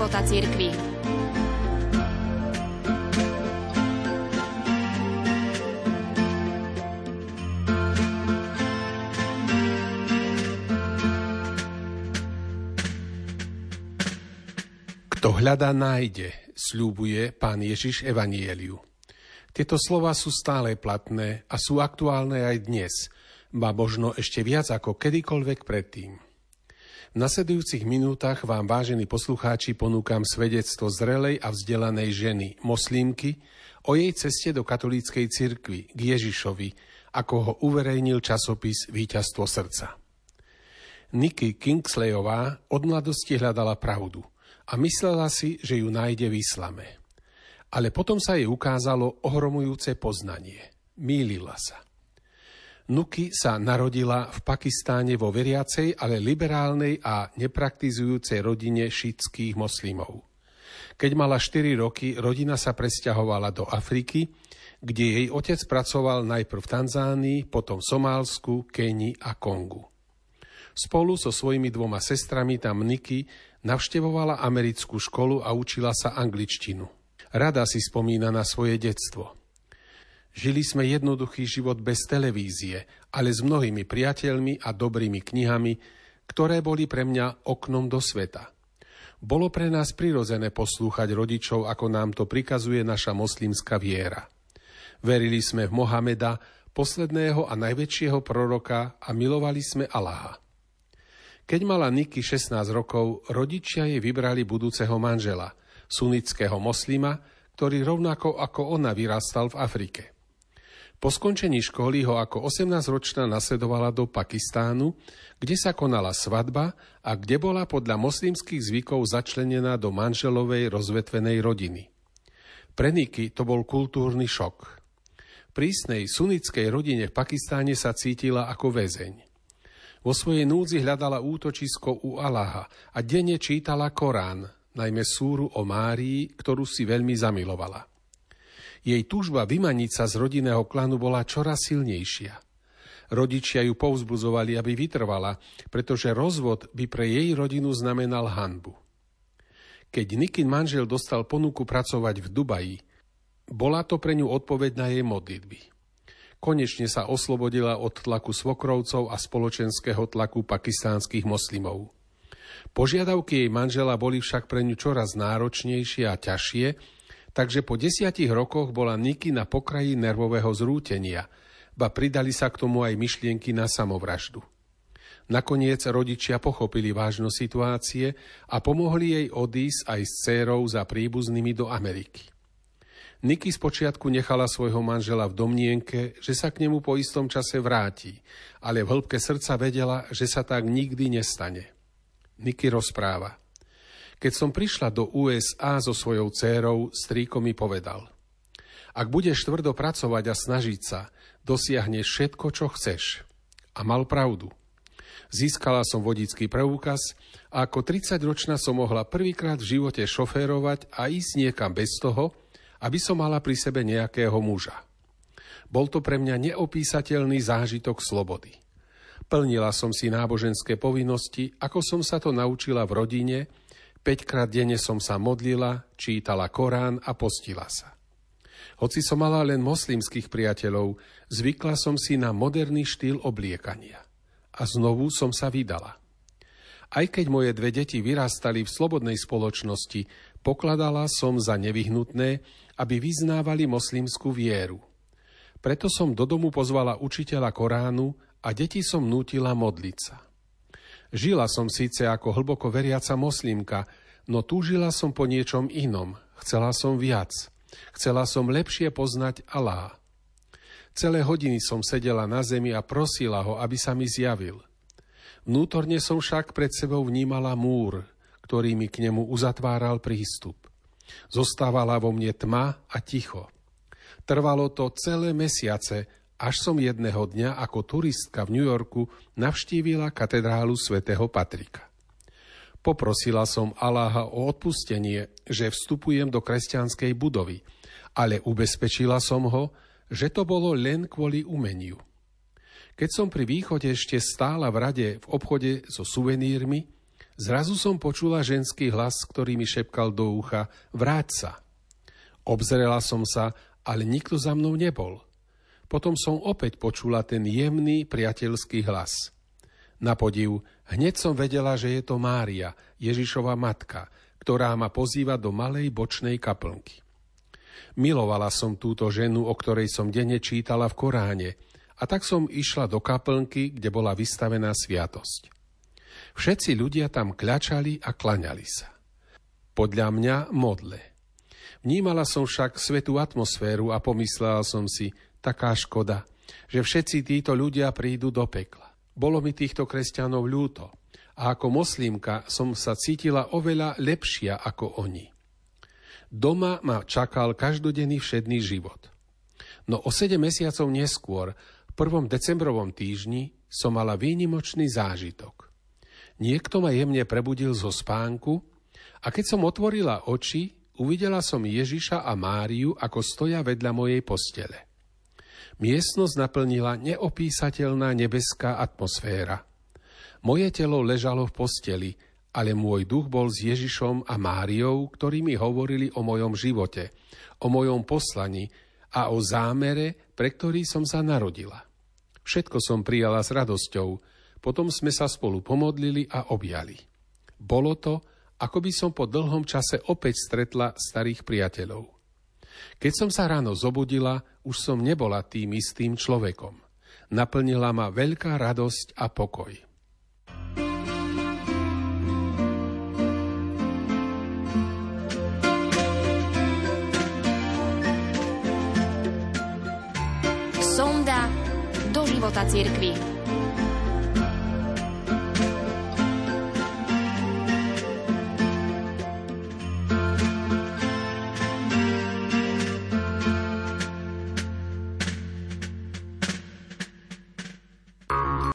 života cirkvi. Kto hľadá, nájde, sľubuje pán Ježiš Evanieliu. Tieto slova sú stále platné a sú aktuálne aj dnes, ba možno ešte viac ako kedykoľvek predtým. V nasledujúcich minútach vám, vážení poslucháči, ponúkam svedectvo zrelej a vzdelanej ženy, moslímky, o jej ceste do katolíckej cirkvi, k Ježišovi, ako ho uverejnil časopis Výťazstvo srdca. Nikki Kingsleyová od mladosti hľadala pravdu – a myslela si, že ju nájde v islame. Ale potom sa jej ukázalo ohromujúce poznanie. Mýlila sa. Nuki sa narodila v Pakistáne vo veriacej, ale liberálnej a nepraktizujúcej rodine šítských moslimov. Keď mala 4 roky, rodina sa presťahovala do Afriky, kde jej otec pracoval najprv v Tanzánii, potom v Somálsku, Kenii a Kongu. Spolu so svojimi dvoma sestrami tam Niky Navštevovala americkú školu a učila sa angličtinu. Rada si spomína na svoje detstvo. Žili sme jednoduchý život bez televízie, ale s mnohými priateľmi a dobrými knihami, ktoré boli pre mňa oknom do sveta. Bolo pre nás prirodzené poslúchať rodičov, ako nám to prikazuje naša moslimská viera. Verili sme v Mohameda, posledného a najväčšieho proroka a milovali sme Allaha. Keď mala Niky 16 rokov, rodičia jej vybrali budúceho manžela, sunnického moslima, ktorý rovnako ako ona vyrastal v Afrike. Po skončení školy ho ako 18-ročná nasledovala do Pakistánu, kde sa konala svadba a kde bola podľa moslimských zvykov začlenená do manželovej rozvetvenej rodiny. Pre Niky to bol kultúrny šok. Prísnej sunnickej rodine v Pakistáne sa cítila ako väzeň. Vo svojej núdzi hľadala útočisko u Allaha a denne čítala Korán, najmä súru o Márii, ktorú si veľmi zamilovala. Jej túžba vymaniť sa z rodinného klanu bola čoraz silnejšia. Rodičia ju povzbudzovali, aby vytrvala, pretože rozvod by pre jej rodinu znamenal hanbu. Keď Nikin manžel dostal ponuku pracovať v Dubaji, bola to pre ňu odpoveď na jej modlitby. Konečne sa oslobodila od tlaku svokrovcov a spoločenského tlaku pakistánskych moslimov. Požiadavky jej manžela boli však pre ňu čoraz náročnejšie a ťažšie, takže po desiatich rokoch bola Niky na pokraji nervového zrútenia, ba pridali sa k tomu aj myšlienky na samovraždu. Nakoniec rodičia pochopili vážnosť situácie a pomohli jej odísť aj s cérou za príbuznými do Ameriky. Niky spočiatku nechala svojho manžela v domnienke, že sa k nemu po istom čase vráti, ale v hĺbke srdca vedela, že sa tak nikdy nestane. Niky rozpráva. Keď som prišla do USA so svojou dcérou, strýko mi povedal. Ak budeš tvrdo pracovať a snažiť sa, dosiahneš všetko, čo chceš. A mal pravdu. Získala som vodický preukaz a ako 30-ročná som mohla prvýkrát v živote šoférovať a ísť niekam bez toho, aby som mala pri sebe nejakého muža. Bol to pre mňa neopísateľný zážitok slobody. Plnila som si náboženské povinnosti, ako som sa to naučila v rodine, 5 krát denne som sa modlila, čítala Korán a postila sa. Hoci som mala len moslimských priateľov, zvykla som si na moderný štýl obliekania. A znovu som sa vydala. Aj keď moje dve deti vyrastali v slobodnej spoločnosti, pokladala som za nevyhnutné, aby vyznávali moslimskú vieru. Preto som do domu pozvala učiteľa Koránu a deti som nútila modliť sa. Žila som síce ako hlboko veriaca moslimka, no túžila som po niečom inom. Chcela som viac. Chcela som lepšie poznať Alá. Celé hodiny som sedela na zemi a prosila ho, aby sa mi zjavil. Vnútorne som však pred sebou vnímala múr, ktorý mi k nemu uzatváral prístup. Zostávala vo mne tma a ticho. Trvalo to celé mesiace, až som jedného dňa ako turistka v New Yorku navštívila katedrálu svätého Patrika. Poprosila som Aláha o odpustenie, že vstupujem do kresťanskej budovy, ale ubezpečila som ho, že to bolo len kvôli umeniu. Keď som pri východe ešte stála v rade v obchode so suvenírmi, Zrazu som počula ženský hlas, ktorý mi šepkal do ucha Vráť sa. Obzrela som sa, ale nikto za mnou nebol. Potom som opäť počula ten jemný priateľský hlas. Na podiv, hneď som vedela, že je to Mária, Ježišova matka, ktorá ma pozýva do malej bočnej kaplnky. Milovala som túto ženu, o ktorej som denne čítala v Koráne, a tak som išla do kaplnky, kde bola vystavená sviatosť. Všetci ľudia tam kľačali a klaňali sa. Podľa mňa modle. Vnímala som však svetú atmosféru a pomyslela som si, taká škoda, že všetci títo ľudia prídu do pekla. Bolo mi týchto kresťanov ľúto a ako moslimka som sa cítila oveľa lepšia ako oni. Doma ma čakal každodenný všedný život. No o 7 mesiacov neskôr, v prvom decembrovom týždni, som mala výnimočný zážitok. Niekto ma jemne prebudil zo spánku a keď som otvorila oči, uvidela som Ježiša a Máriu, ako stoja vedľa mojej postele. Miestnosť naplnila neopísateľná nebeská atmosféra. Moje telo ležalo v posteli, ale môj duch bol s Ježišom a Máriou, ktorí mi hovorili o mojom živote, o mojom poslani a o zámere, pre ktorý som sa narodila. Všetko som prijala s radosťou, potom sme sa spolu pomodlili a objali. Bolo to, ako by som po dlhom čase opäť stretla starých priateľov. Keď som sa ráno zobudila, už som nebola tým istým človekom. Naplnila ma veľká radosť a pokoj. Sonda do života cirkvi.